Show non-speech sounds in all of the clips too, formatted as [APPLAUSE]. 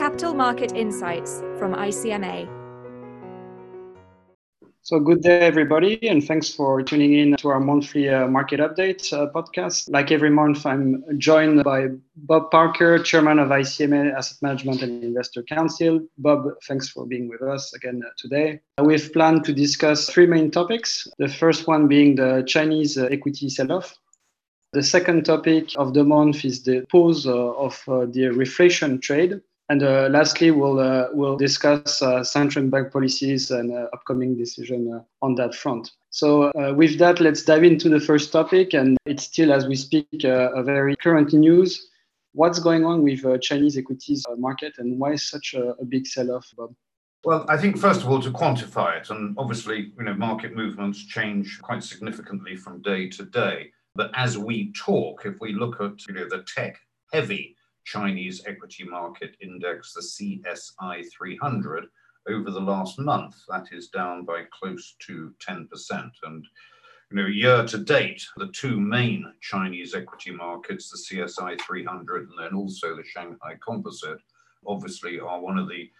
Capital Market Insights from ICMA. So, good day, everybody, and thanks for tuning in to our monthly uh, market update uh, podcast. Like every month, I'm joined by Bob Parker, chairman of ICMA Asset Management and Investor Council. Bob, thanks for being with us again uh, today. We've planned to discuss three main topics. The first one being the Chinese uh, equity sell off. The second topic of the month is the pause uh, of uh, the reflation trade. And uh, lastly, we'll uh, we'll discuss uh, central bank policies and upcoming decision on that front. So with that, let's dive into the first topic, and it's still, as we speak, a very current news. What's going on with Chinese equities market, and why such a, a big sell-off, Bob? Well, I think first of all to quantify it, and obviously, you know, market movements change quite significantly from day to day. But as we talk, if we look at you know the tech-heavy Chinese equity market index, the CSI 300, over the last month. That is down by close to 10%. And you know, year to date, the two main Chinese equity markets, the CSI 300 and then also the Shanghai Composite, obviously are one of the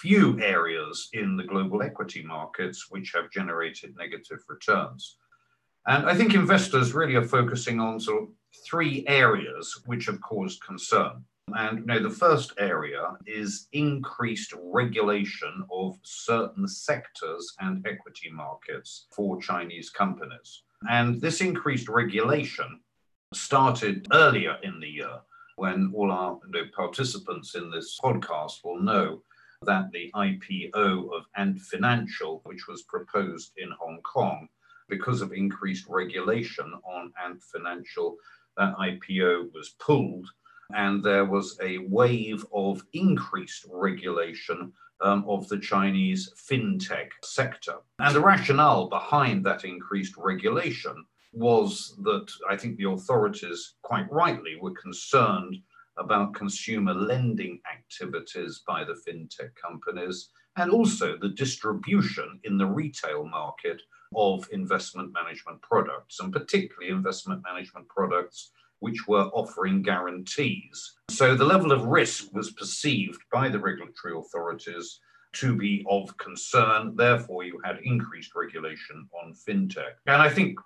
few areas in the global equity markets which have generated negative returns. And I think investors really are focusing on sort of three areas which have caused concern. And you know, the first area is increased regulation of certain sectors and equity markets for Chinese companies. And this increased regulation started earlier in the year when all our you know, participants in this podcast will know that the IPO of Ant Financial, which was proposed in Hong Kong, because of increased regulation on Ant Financial, that IPO was pulled and there was a wave of increased regulation um, of the Chinese fintech sector. And the rationale behind that increased regulation was that I think the authorities, quite rightly, were concerned about consumer lending activities by the fintech companies and also the distribution in the retail market of investment management products, and particularly investment management products which were offering guarantees. So the level of risk was perceived by the regulatory authorities to be of concern. Therefore, you had increased regulation on fintech. And I think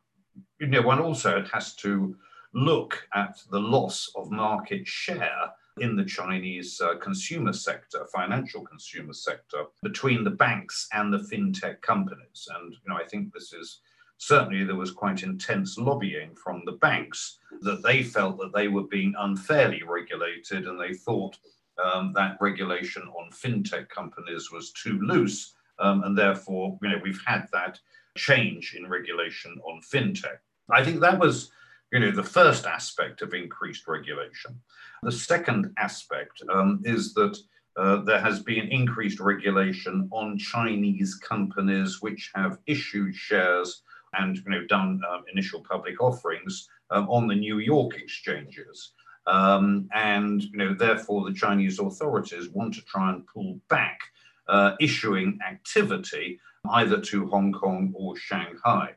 you know one also has to look at the loss of market share in the Chinese uh, consumer sector, financial consumer sector, between the banks and the fintech companies. And you know, I think this is certainly there was quite intense lobbying from the banks that they felt that they were being unfairly regulated and they thought um, that regulation on fintech companies was too loose. Um, and therefore, you know, we've had that change in regulation on fintech. I think that was, you know, the first aspect of increased regulation. The second aspect um, is that uh, there has been increased regulation on Chinese companies which have issued shares and you know, done um, initial public offerings um, on the New York exchanges. Um, and you know, therefore, the Chinese authorities want to try and pull back uh, issuing activity either to Hong Kong or Shanghai.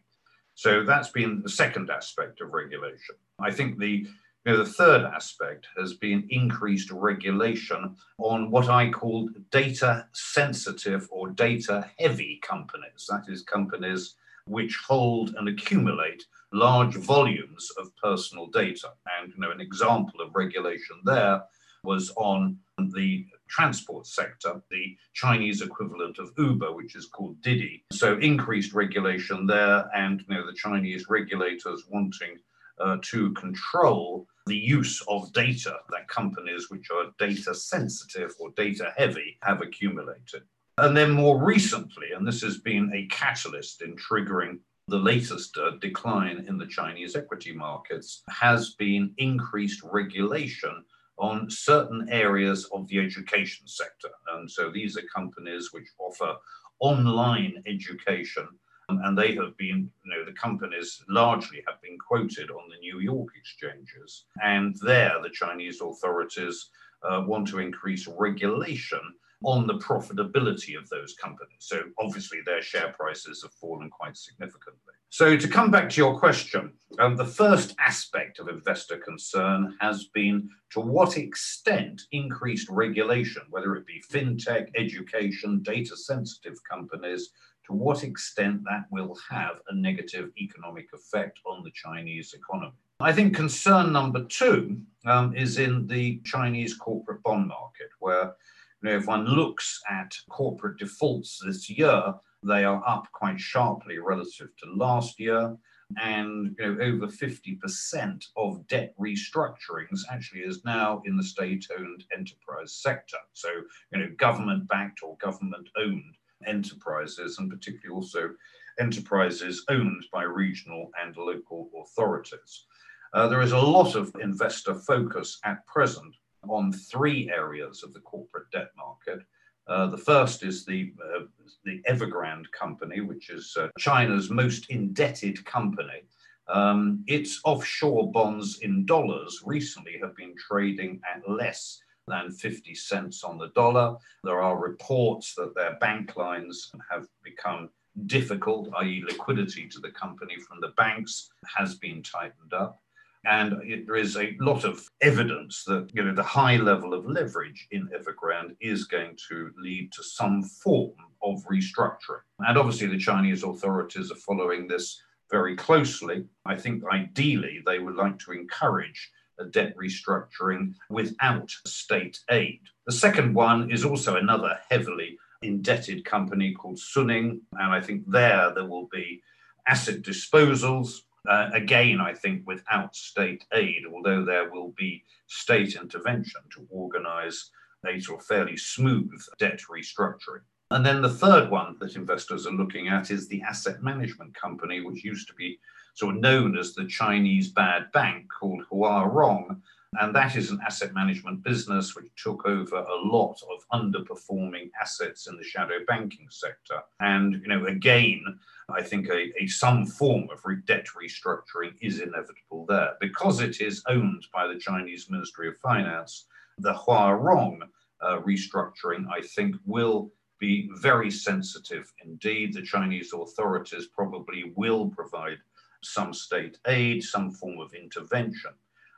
So that's been the second aspect of regulation. I think the you know, the third aspect has been increased regulation on what I call data sensitive or data heavy companies. That is, companies which hold and accumulate large volumes of personal data. And you know, an example of regulation there was on the transport sector, the Chinese equivalent of Uber, which is called Didi. So increased regulation there, and you know, the Chinese regulators wanting uh, to control the use of data that companies which are data sensitive or data heavy have accumulated. And then more recently, and this has been a catalyst in triggering the latest uh, decline in the Chinese equity markets, has been increased regulation on certain areas of the education sector. And so these are companies which offer online education. And they have been, you know, the companies largely have been quoted on the New York exchanges. And there, the Chinese authorities uh, want to increase regulation on the profitability of those companies. So obviously their share prices have fallen quite significantly. So to come back to your question, um, the first aspect of investor concern has been to what extent increased regulation, whether it be fintech, education, data sensitive companies, to what extent that will have a negative economic effect on the Chinese economy. I think concern number two um, is in the Chinese corporate bond market, where you know, if one looks at corporate defaults this year, they are up quite sharply relative to last year. And you know, over 50% of debt restructurings actually is now in the state-owned enterprise sector. So, you know, government-backed or government-owned enterprises, and particularly also enterprises owned by regional and local authorities. Uh, there is a lot of investor focus at present on three areas of the corporate debt market. Uh, the first is the, uh, the Evergrande company, which is uh, China's most indebted company. Um, its offshore bonds in dollars recently have been trading at less than 50 cents on the dollar. There are reports that their bank lines have become difficult, i.e., liquidity to the company from the banks has been tightened up. And it, there is a lot of evidence that you know the high level of leverage in Evergrande is going to lead to some form of restructuring. And obviously, the Chinese authorities are following this very closely. I think ideally they would like to encourage a debt restructuring without state aid. The second one is also another heavily indebted company called Suning, and I think there there will be asset disposals uh, again, I think without state aid, although there will be state intervention to organize a sort of fairly smooth debt restructuring. And then the third one that investors are looking at is the asset management company, which used to be sort of known as the Chinese bad bank called Huarong. And that is an asset management business which took over a lot of underperforming assets in the shadow banking sector. And, you know, again, I think a, a some form of re- debt restructuring is inevitable there. Because it is owned by the Chinese Ministry of Finance, the Huarong uh, restructuring, I think, will be very sensitive indeed. The Chinese authorities probably will provide some state aid, some form of intervention.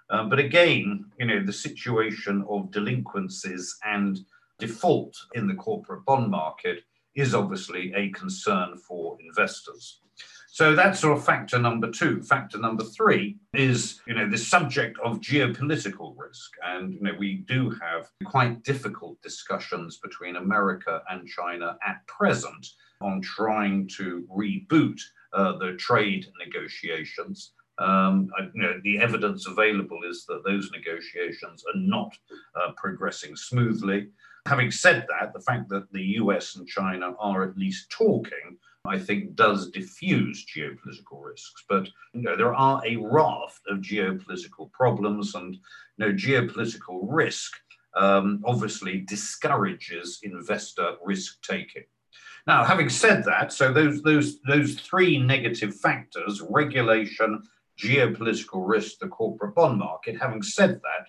Um, but again, you know, the situation of delinquencies and default in the corporate bond market is obviously a concern for investors. So that's sort of factor number two. Factor number three is, you know, the subject of geopolitical risk. And, you know, we do have quite difficult discussions between America and China at present on trying to reboot uh, the trade negotiations. Um, you know, the evidence available is that those negotiations are not uh, progressing smoothly. Having said that, the fact that the US and China are at least talking, I think, does diffuse geopolitical risks. But you know, there are a raft of geopolitical problems, and you know, geopolitical risk um, obviously discourages investor risk taking. Now, having said that, so those those those three negative factors: regulation, geopolitical risk, to the corporate bond market. Having said that,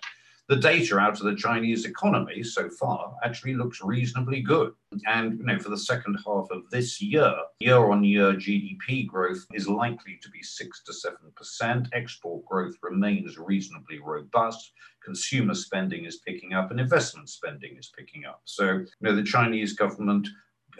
the data out of the Chinese economy so far actually looks reasonably good. And you know, for the second half of this year, year-on-year GDP growth is likely to be six to seven percent. Export growth remains reasonably robust. Consumer spending is picking up, and investment spending is picking up. So, you know, the Chinese government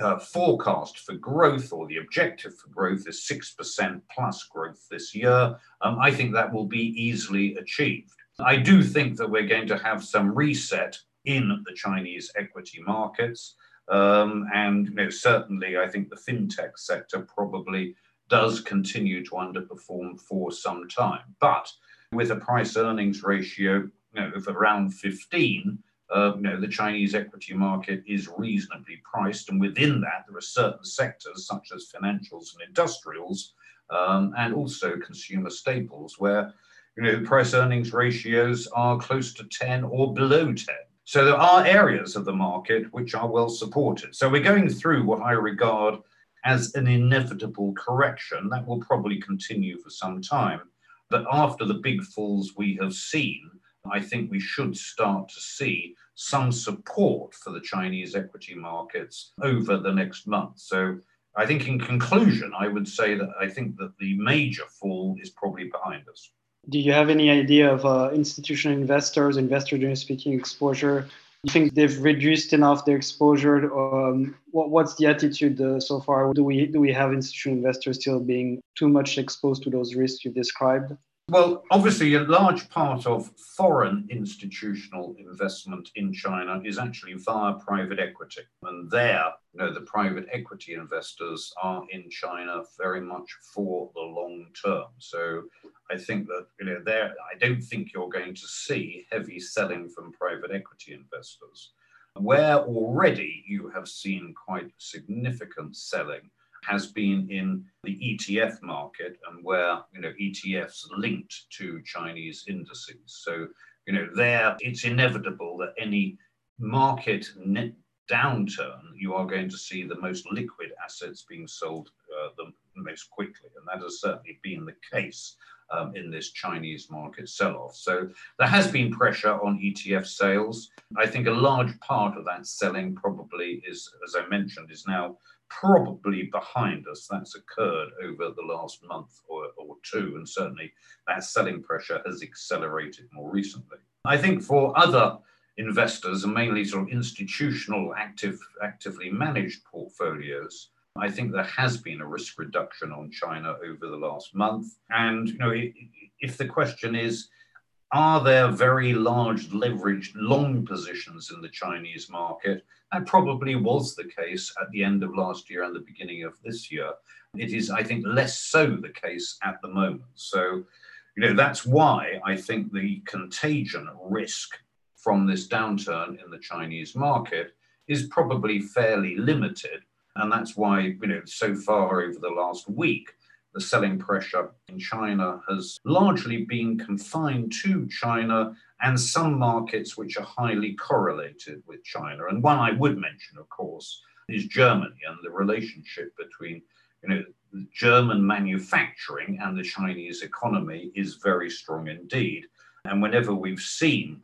uh, forecast for growth or the objective for growth is 6% plus growth this year. Um, I think that will be easily achieved. I do think that we're going to have some reset in the Chinese equity markets. Um, and you know, certainly, I think the fintech sector probably does continue to underperform for some time. But with a price earnings ratio you know, of around 15, uh, you know, the Chinese equity market is reasonably priced, and within that, there are certain sectors such as financials and industrials, um, and also consumer staples, where you know price earnings ratios are close to 10 or below 10. So there are areas of the market which are well supported. So we're going through what I regard as an inevitable correction that will probably continue for some time. But after the big falls we have seen, I think we should start to see some support for the Chinese equity markets over the next month. So I think in conclusion, I would say that I think that the major fall is probably behind us. Do you have any idea of uh, institutional investors, investor generally speaking exposure? Do you think they've reduced enough their exposure? Um, what, what's the attitude uh, so far? Do we do we have institutional investors still being too much exposed to those risks you described? Well, obviously, a large part of foreign institutional investment in China is actually via private equity. And there, you know, the private equity investors are in China very much for the long term. So I think that, you know, there, I don't think you're going to see heavy selling from private equity investors. Where already you have seen quite significant selling has been in the ETF market and where you know ETFs linked to Chinese indices. So you know there it's inevitable that any market net downturn you are going to see the most liquid assets being sold uh, the most quickly, and that has certainly been the case. Um, in this Chinese market sell off. So there has been pressure on ETF sales. I think a large part of that selling probably is, as I mentioned, is now probably behind us. That's occurred over the last month or, or two, and certainly that selling pressure has accelerated more recently. I think for other investors, and mainly sort of institutional active, actively managed portfolios, I think there has been a risk reduction on China over the last month. And you know, if the question is, are there very large leveraged long positions in the Chinese market? That probably was the case at the end of last year and the beginning of this year. It is, I think, less so the case at the moment. So, you know, that's why I think the contagion risk from this downturn in the Chinese market is probably fairly limited. And that's why, you know, so far over the last week, the selling pressure in China has largely been confined to China and some markets which are highly correlated with China. And one I would mention, of course, is Germany and the relationship between you know, German manufacturing and the Chinese economy is very strong indeed. And whenever we've seen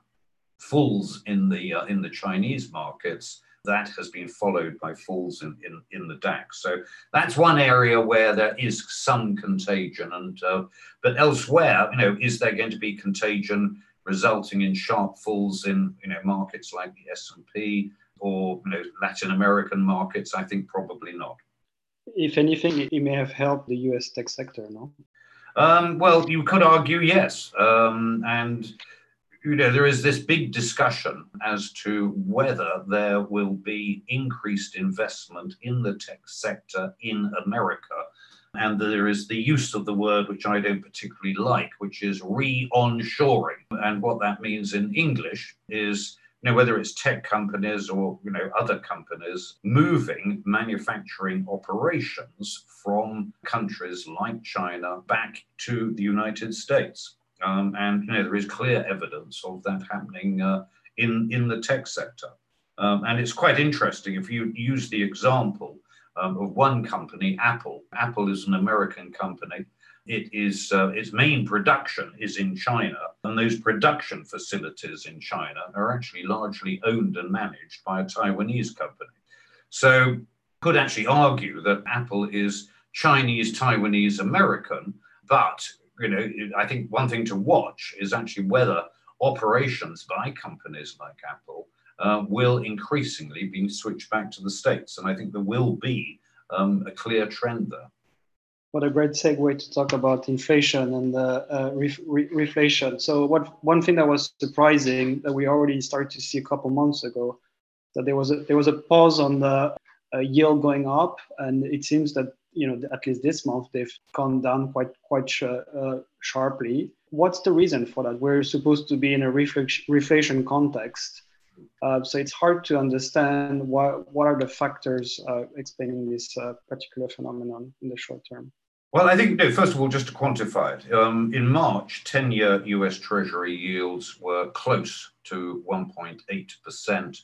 falls in the uh, in the Chinese markets, that has been followed by falls in, in, in the DAX. So that's one area where there is some contagion. And uh, but elsewhere, you know, is there going to be contagion resulting in sharp falls in you know markets like the S and P or you know Latin American markets? I think probably not. If anything, it may have helped the U.S. tech sector, no? Um, well, you could argue yes, um, and you know, there is this big discussion as to whether there will be increased investment in the tech sector in America. And there is the use of the word, which I don't particularly like, which is re onshoring. And what that means in English is you know, whether it's tech companies or you know other companies moving manufacturing operations from countries like China back to the United States. Um, and you know, there is clear evidence of that happening uh, in, in the tech sector. Um, and it's quite interesting if you use the example um, of one company, Apple. Apple is an American company. It is uh, its main production is in China, and those production facilities in China are actually largely owned and managed by a Taiwanese company. So, could actually argue that Apple is Chinese, Taiwanese, American, but you know, I think one thing to watch is actually whether operations by companies like Apple uh, will increasingly be switched back to the States. And I think there will be um, a clear trend there. What a great segue to talk about inflation and uh, uh, re- reflation. So, what one thing that was surprising that we already started to see a couple months ago, that there was a, there was a pause on the uh, yield going up, and it seems that you know at least this month they've gone down quite quite uh, sharply. What's the reason for that? We're supposed to be in a reflation context, uh, so it's hard to understand what what are the factors uh, explaining this uh, particular phenomenon in the short term. Well, I think no, first of all, just to quantify it, um, in March, 10-year U.S. Treasury yields were close to 1.8 percent.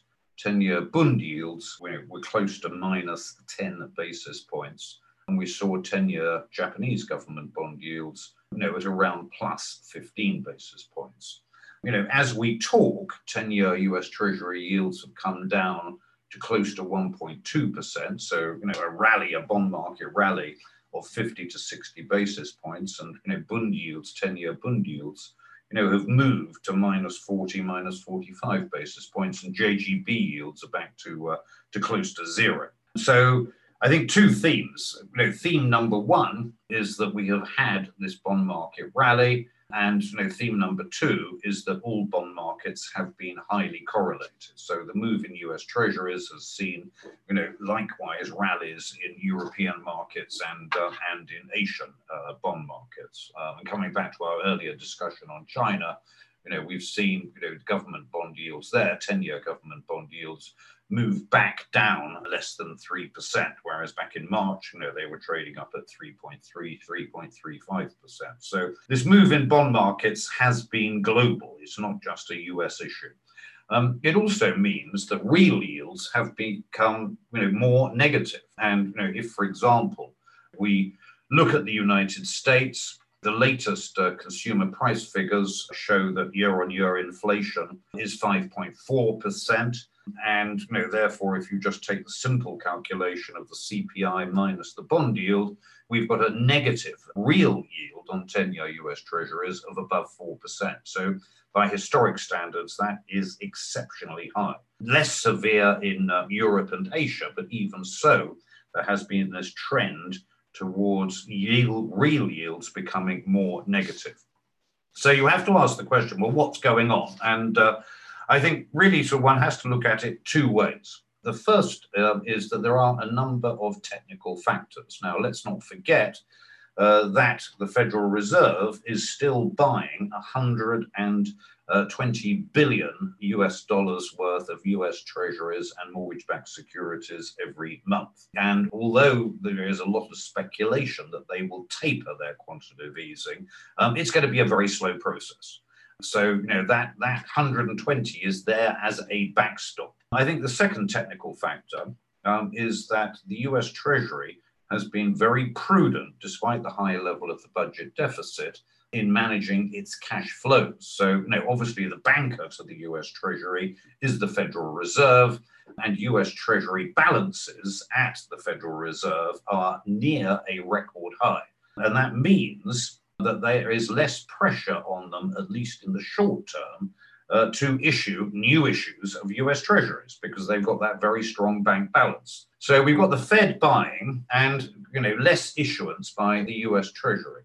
10-year Bund yields were, were close to minus 10 basis points and we saw 10 year Japanese government bond yields you know, at around plus 15 basis points. you know, as we talk, 10 year US Treasury yields have come down to close to 1.2%. So, you know, a rally, a bond market rally of 50 to 60 basis points, and, you know, Bund yields, 10 year Bund yields, you know, have moved to minus 40, minus 45 basis points, and JGB yields are back to, uh, to close to zero. So, I think two themes. You know, theme number one is that we have had this bond market rally. And you know, theme number two is that all bond markets have been highly correlated. So the move in US Treasuries has seen, you know, likewise rallies in European markets and uh, and in Asian uh, bond markets. Um, and coming back to our earlier discussion on China, you know, we've seen you know government bond yields there, ten-year government bond yields move back down less than 3%, whereas back in March, you know, they were trading up at 3.3, 3.35%. So this move in bond markets has been global. It's not just a US issue. Um, it also means that real yields have become you know, more negative. And you know, if, for example, we look at the United States, the latest uh, consumer price figures show that year on year inflation is 5.4%. And you know, therefore, if you just take the simple calculation of the CPI minus the bond yield, we've got a negative real yield on 10 year US Treasuries of above 4%. So, by historic standards, that is exceptionally high. Less severe in uh, Europe and Asia, but even so, there has been this trend towards yield, real yields becoming more negative. So, you have to ask the question well, what's going on? And uh, I think really, so one has to look at it two ways. The first uh, is that there are a number of technical factors. Now, let's not forget uh, that the Federal Reserve is still buying 120 billion US dollars worth of US treasuries and mortgage backed securities every month. And although there is a lot of speculation that they will taper their quantitative easing, um, it's going to be a very slow process. So, you know, that, that 120 is there as a backstop. I think the second technical factor um, is that the US Treasury has been very prudent, despite the high level of the budget deficit, in managing its cash flows. So, you know, obviously the banker to the US Treasury is the Federal Reserve, and US Treasury balances at the Federal Reserve are near a record high. And that means that there is less pressure on them, at least in the short term, uh, to issue new issues of US treasuries because they've got that very strong bank balance. So we've got the Fed buying and you know less issuance by the US Treasury.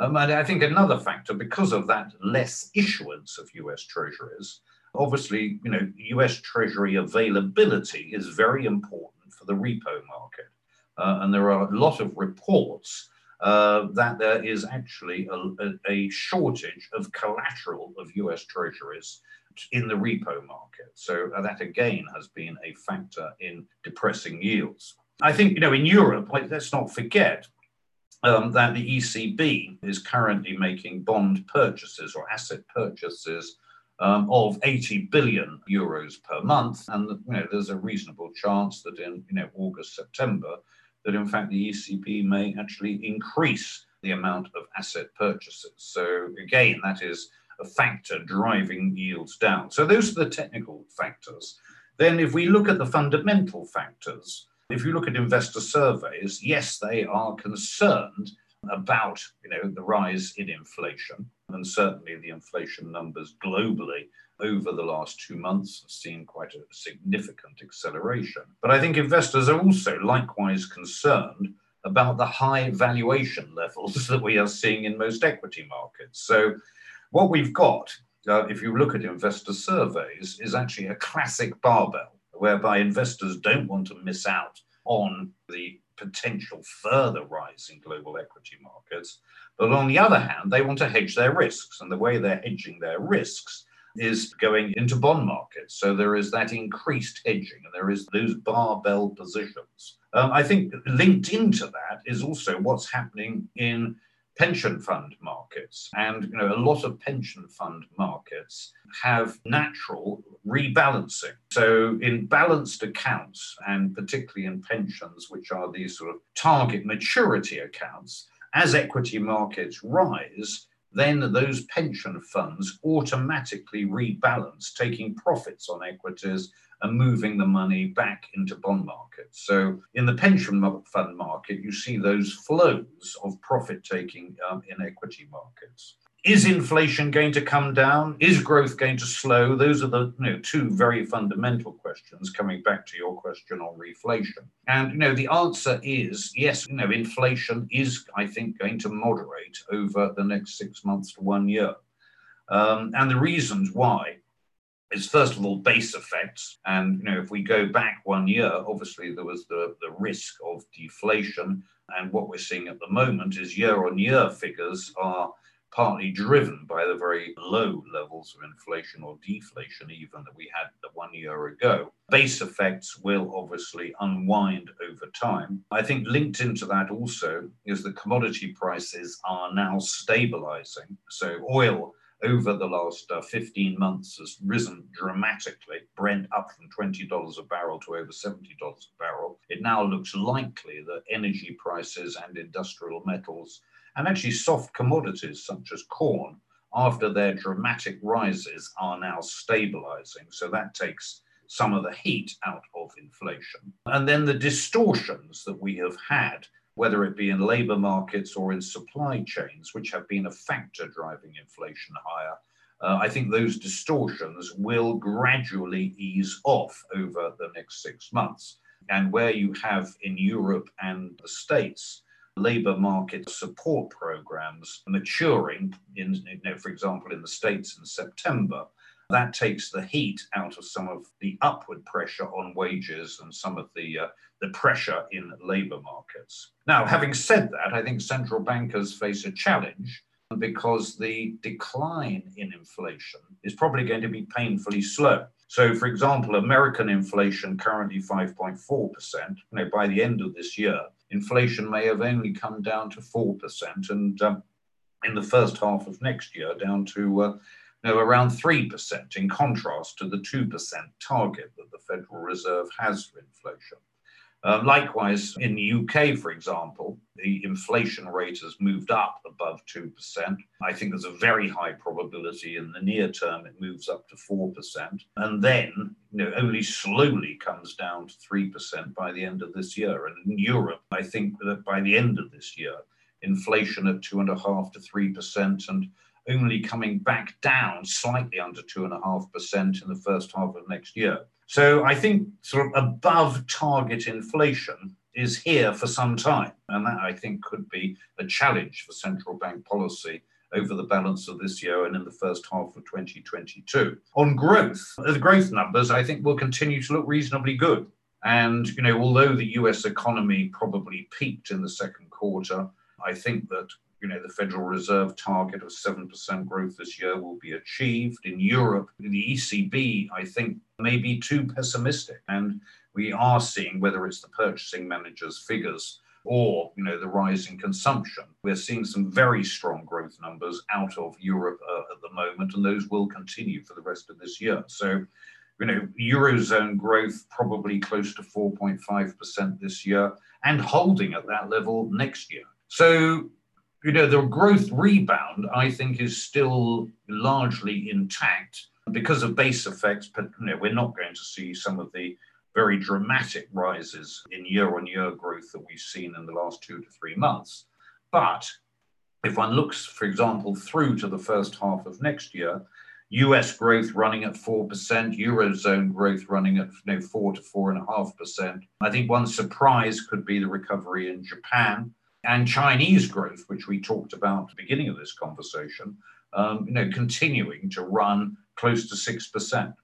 Um, and I think another factor, because of that less issuance of US treasuries, obviously, you know, US Treasury availability is very important for the repo market. Uh, and there are a lot of reports uh, that there is actually a, a, shortage of collateral of US treasuries in the repo market. So uh, that again has been a factor in depressing yields. I think, you know, in Europe, let's not forget um, that the ECB is currently making bond purchases or asset purchases um, of 80 billion euros per month. And, you know, there's a reasonable chance that in, you know, August, September, that in fact the ECB may actually increase the amount of asset purchases. So again, that is a factor driving yields down. So those are the technical factors. Then if we look at the fundamental factors, if you look at investor surveys, yes, they are concerned about you know the rise in inflation and certainly the inflation numbers globally over the last two months have seen quite a significant acceleration. But I think investors are also likewise concerned about the high valuation levels [LAUGHS] that we are seeing in most equity markets. So, what we've got, uh, if you look at investor surveys, is actually a classic barbell, whereby investors don't want to miss out on the potential further rise in global equity markets. But on the other hand, they want to hedge their risks. And the way they're hedging their risks is going into bond markets. So there is that increased hedging and there is those barbell positions. Um, I think linked into that is also what's happening in pension fund markets. And you know, a lot of pension fund markets have natural rebalancing. So in balanced accounts, and particularly in pensions, which are these sort of target maturity accounts, as equity markets rise, then those pension funds automatically rebalance, taking profits on equities and moving the money back into bond markets. So in the pension fund market, you see those flows of profit taking um, in equity markets. Is inflation going to come down? Is growth going to slow? Those are the you know, two very fundamental questions coming back to your question on reflation. And you know, the answer is yes, you know, inflation is, I think, going to moderate over the next six months to one year. Um, and the reasons why is first of all base effects. And you know, if we go back one year, obviously there was the, the risk of deflation. And what we're seeing at the moment is year on year figures are partly driven by the very low levels of inflation or deflation, even that we had one year ago. Base effects will obviously unwind over time. I think linked into that also is the commodity prices are now stabilizing. So, oil over the last uh, 15 months has risen dramatically. Brent up from $20 a barrel to over $70 a barrel. It now looks likely that energy prices and industrial metals and actually soft commodities such as corn after their dramatic rises are now stabilizing. So that takes some of the heat out of inflation. And then the distortions that we have had whether it be in labor markets or in supply chains, which have been a factor driving inflation higher. Uh, I think those distortions will gradually ease off over the next six months. And where you have in Europe and the States labor market support programs maturing, in, you know, for example, in the States in September, that takes the heat out of some of the upward pressure on wages and some of the, uh, the pressure in labor markets. Now, having said that, I think central bankers face a challenge because the decline in inflation is probably going to be painfully slow. So, for example, American inflation currently 5.4%. You know, by the end of this year, inflation may have only come down to 4%, and um, in the first half of next year, down to uh, around 3%, in contrast to the 2% target that the Federal Reserve has for inflation. Um, likewise, in the UK, for example, the inflation rate has moved up above 2%. I think there's a very high probability in the near term it moves up to 4%, and then you know, only slowly comes down to 3% by the end of this year. And in Europe, I think that by the end of this year, inflation at 2.5 to 3%, and only coming back down slightly under 2.5% in the first half of next year. So I think sort of above target inflation is here for some time. And that I think could be a challenge for central bank policy over the balance of this year and in the first half of 2022. On growth, the growth numbers I think will continue to look reasonably good. And you know, although the US economy probably peaked in the second quarter, I think that you know, the Federal Reserve target of 7% growth this year will be achieved. In Europe, the ECB, I think, may be too pessimistic. And we are seeing, whether it's the purchasing managers' figures or you know the rise in consumption. We're seeing some very strong growth numbers out of Europe uh, at the moment, and those will continue for the rest of this year. So, you know, eurozone growth probably close to 4.5% this year, and holding at that level next year. So, you know, the growth rebound, I think, is still largely intact because of base effects. But you know, we're not going to see some of the very dramatic rises in year on year growth that we've seen in the last two to three months. But if one looks, for example, through to the first half of next year, US growth running at 4%, Eurozone growth running at you know, 4 to 4.5%. I think one surprise could be the recovery in Japan and Chinese growth, which we talked about at the beginning of this conversation, um, you know, continuing to run close to 6%.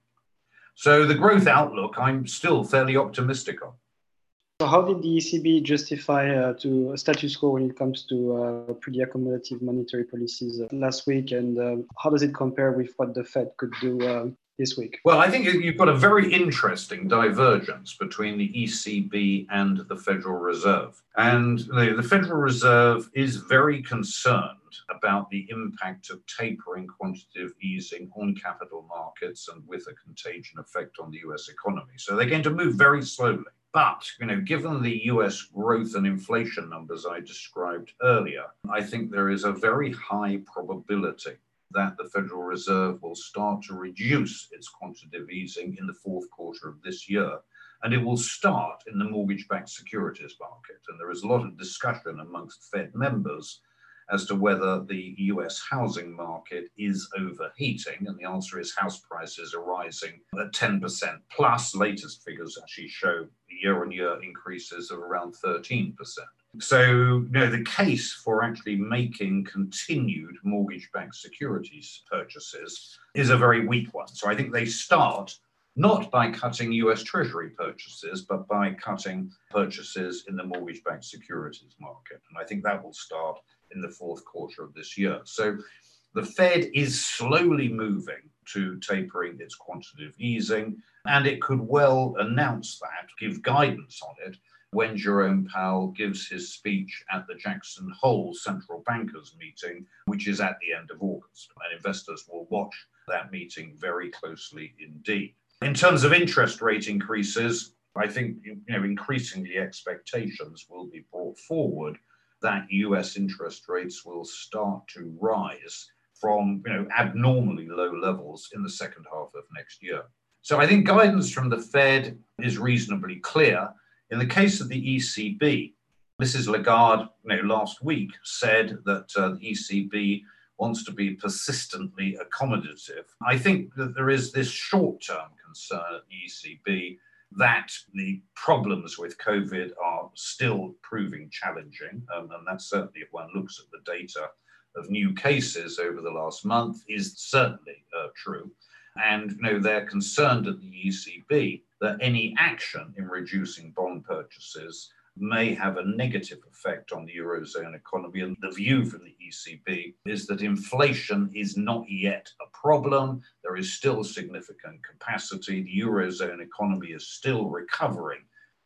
So the growth outlook, I'm still fairly optimistic on. So how did the ECB justify uh, to status quo when it comes to uh, pretty accommodative monetary policies uh, last week, and uh, how does it compare with what the Fed could do uh, this week? Well, I think you've got a very interesting divergence between the ECB and the Federal Reserve. And the, the Federal Reserve is very concerned about the impact of tapering quantitative easing on capital markets and with a contagion effect on the US economy. So they're going to move very slowly. But, you know, given the US growth and inflation numbers I described earlier, I think there is a very high probability that the Federal Reserve will start to reduce its quantitative easing in the fourth quarter of this year. And it will start in the mortgage backed securities market. And there is a lot of discussion amongst Fed members as to whether the US housing market is overheating. And the answer is house prices are rising at 10% plus. Latest figures actually show year on year increases of around 13%. So, you know, the case for actually making continued mortgage backed securities purchases is a very weak one. So I think they start not by cutting US Treasury purchases, but by cutting purchases in the mortgage backed securities market. And I think that will start in the fourth quarter of this year. So the Fed is slowly moving to tapering its quantitative easing, and it could well announce that, give guidance on it, when Jerome Powell gives his speech at the Jackson Hole Central Bankers meeting, which is at the end of August. And investors will watch that meeting very closely indeed. In terms of interest rate increases, I think you know increasingly expectations will be brought forward that US interest rates will start to rise from you know abnormally low levels in the second half of next year. So I think guidance from the Fed is reasonably clear. In the case of the ECB, Mrs. Lagarde you know, last week said that uh, the ECB wants to be persistently accommodative. I think that there is this short term concern at the ECB that the problems with COVID are still proving challenging. Um, and that's certainly, if one looks at the data of new cases over the last month, is certainly uh, true. And you know, they're concerned at the ECB that any action in reducing bond purchases may have a negative effect on the Eurozone economy. And the view from the ECB is that inflation is not yet a problem. There is still significant capacity. The Eurozone economy is still recovering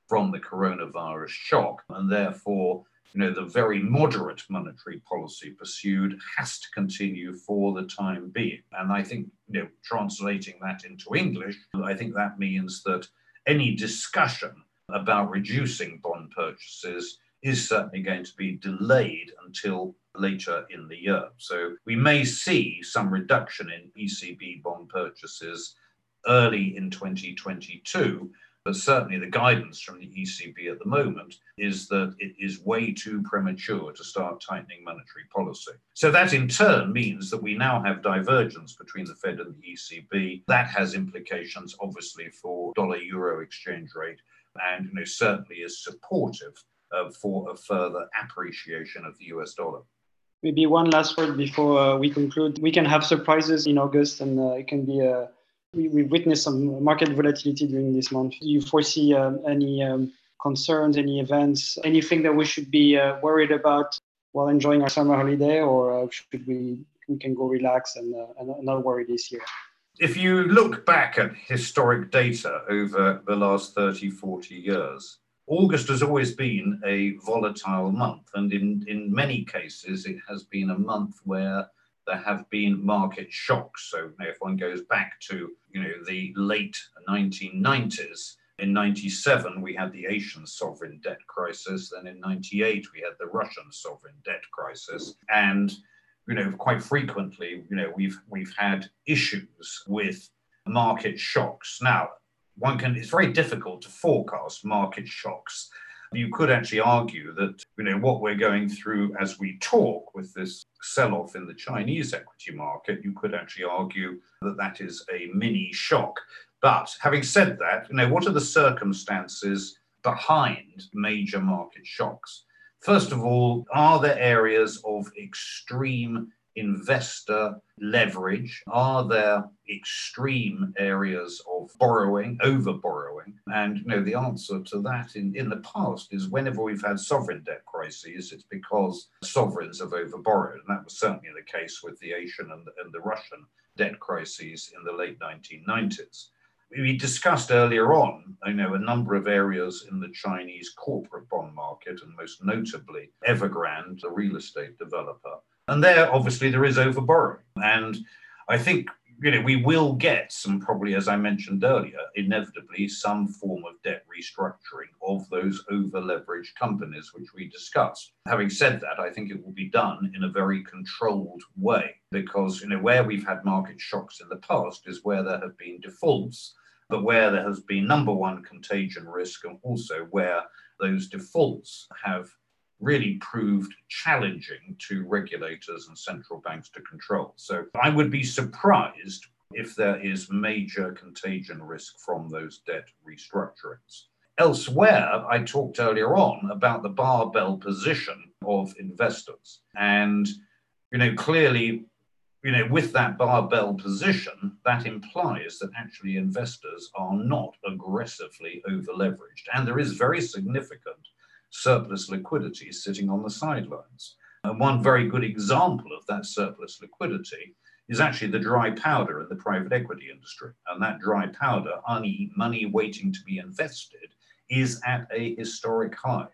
from the coronavirus shock. And therefore, you know, the very moderate monetary policy pursued has to continue for the time being. And I think, you know, translating that into English, I think that means that any discussion about reducing bond purchases is certainly going to be delayed until later in the year. So we may see some reduction in ECB bond purchases early in 2022, but certainly the guidance from the ECB at the moment is that it is way too premature to start tightening monetary policy. So that in turn means that we now have divergence between the Fed and the ECB. That has implications obviously for dollar euro exchange rate and you know, certainly is supportive uh, for a further appreciation of the US dollar. Maybe one last word before uh, we conclude. We can have surprises in August, and uh, it can be a we, we witnessed some market volatility during this month. Do you foresee um, any um, concerns, any events, anything that we should be uh, worried about while enjoying our summer holiday, or uh, should we we can go relax and, uh, and not worry this year? if you look back at historic data over the last 30, 40 years, August has always been a volatile month. And in, in many cases, it has been a month where there have been market shocks. So if one goes back to you know the late 1990s, in 97 we had the Asian sovereign debt crisis. Then in 98 we had the Russian sovereign debt crisis. And you know, quite frequently, you know, we've we've had issues with market shocks. Now, one can it's very difficult to forecast market shocks. You could actually argue that you know what we're going through as we talk with this sell-off in the Chinese equity market. You could actually argue that that is a mini shock. But having said that, you know what are the circumstances behind major market shocks? First of all, are there areas of extreme investor leverage? Are there extreme areas of borrowing, over borrowing? And you know, the answer to that in, in the past is whenever we've had sovereign debt crises, it's because sovereigns have over borrowed. And that was certainly the case with the Asian and the, and the Russian debt crises in the late 1990s we discussed earlier on, I know, a number of areas in the Chinese corporate bond market, and most notably Evergrande, the real estate developer. And there, obviously, there is overborrowing. And I think you know, we will get some probably, as I mentioned earlier, inevitably some form of debt restructuring of those over leveraged companies, which we discussed. Having said that, I think it will be done in a very controlled way because, you know, where we've had market shocks in the past is where there have been defaults, but where there has been number one contagion risk and also where those defaults have really proved challenging to regulators and central banks to control. So I would be surprised if there is major contagion risk from those debt restructurings. Elsewhere, I talked earlier on about the barbell position of investors. And, you know, clearly, you know, with that barbell position, that implies that actually investors are not aggressively overleveraged. And there is very significant surplus liquidity sitting on the sidelines. And one very good example of that surplus liquidity is actually the dry powder in the private equity industry. And that dry powder, money, money waiting to be invested, is at a historic high.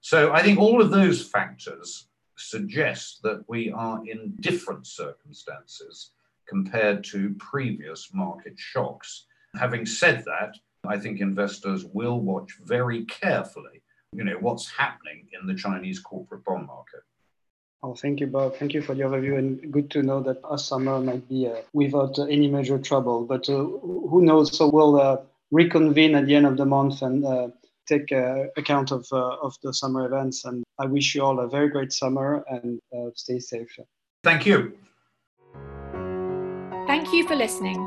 So I think all of those factors suggest that we are in different circumstances compared to previous market shocks. Having said that, I think investors will watch very carefully you know, what's happening in the Chinese corporate bond market. Oh, thank you, Bob. Thank you for the overview, and good to know that our summer might be uh, without uh, any major trouble. But uh, who knows? So we'll uh, reconvene at the end of the month and uh, take uh, account of of the summer events. And I wish you all a very great summer and stay safe. Thank you. Thank you for listening.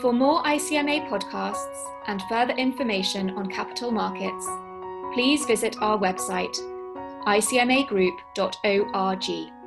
For more ICMA podcasts and further information on capital markets please visit our website icmagroup.org.